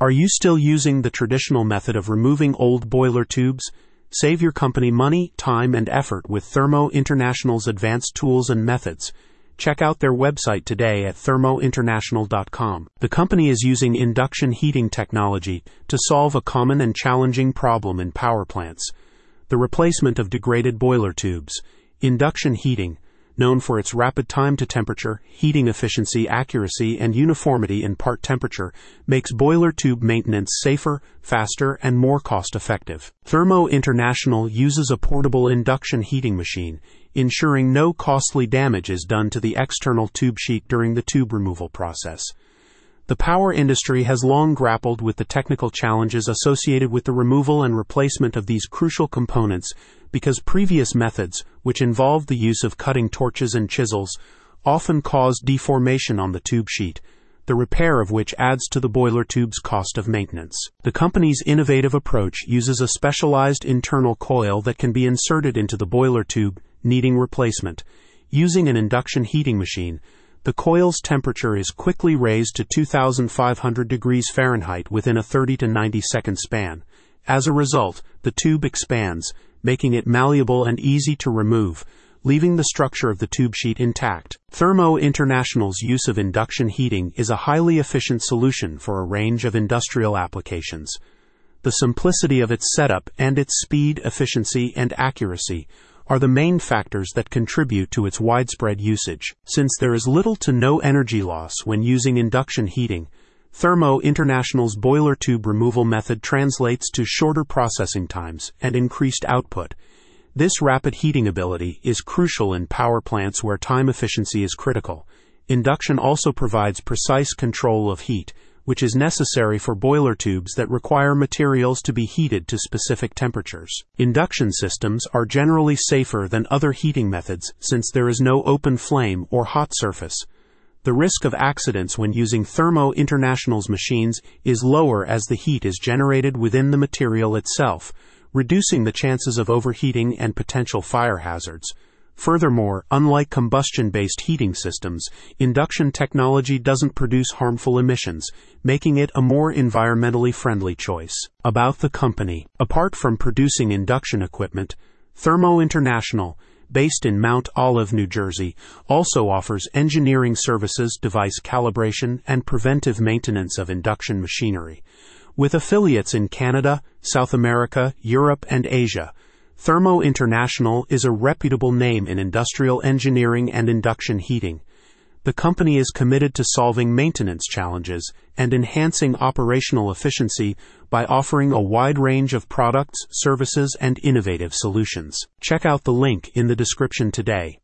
Are you still using the traditional method of removing old boiler tubes? Save your company money, time, and effort with Thermo International's advanced tools and methods. Check out their website today at thermointernational.com. The company is using induction heating technology to solve a common and challenging problem in power plants the replacement of degraded boiler tubes. Induction heating, known for its rapid time to temperature, heating efficiency, accuracy, and uniformity in part temperature, makes boiler tube maintenance safer, faster, and more cost effective. Thermo International uses a portable induction heating machine, ensuring no costly damage is done to the external tube sheet during the tube removal process. The power industry has long grappled with the technical challenges associated with the removal and replacement of these crucial components because previous methods, which involved the use of cutting torches and chisels, often caused deformation on the tube sheet, the repair of which adds to the boiler tube's cost of maintenance. The company's innovative approach uses a specialized internal coil that can be inserted into the boiler tube needing replacement. Using an induction heating machine, the coil's temperature is quickly raised to 2500 degrees Fahrenheit within a 30 to 90 second span. As a result, the tube expands, making it malleable and easy to remove, leaving the structure of the tube sheet intact. Thermo International's use of induction heating is a highly efficient solution for a range of industrial applications. The simplicity of its setup and its speed, efficiency, and accuracy are the main factors that contribute to its widespread usage. Since there is little to no energy loss when using induction heating, Thermo International's boiler tube removal method translates to shorter processing times and increased output. This rapid heating ability is crucial in power plants where time efficiency is critical. Induction also provides precise control of heat, which is necessary for boiler tubes that require materials to be heated to specific temperatures. Induction systems are generally safer than other heating methods since there is no open flame or hot surface. The risk of accidents when using Thermo International's machines is lower as the heat is generated within the material itself, reducing the chances of overheating and potential fire hazards. Furthermore, unlike combustion based heating systems, induction technology doesn't produce harmful emissions, making it a more environmentally friendly choice. About the company Apart from producing induction equipment, Thermo International, based in Mount Olive, New Jersey, also offers engineering services, device calibration, and preventive maintenance of induction machinery. With affiliates in Canada, South America, Europe, and Asia, Thermo International is a reputable name in industrial engineering and induction heating. The company is committed to solving maintenance challenges and enhancing operational efficiency by offering a wide range of products, services, and innovative solutions. Check out the link in the description today.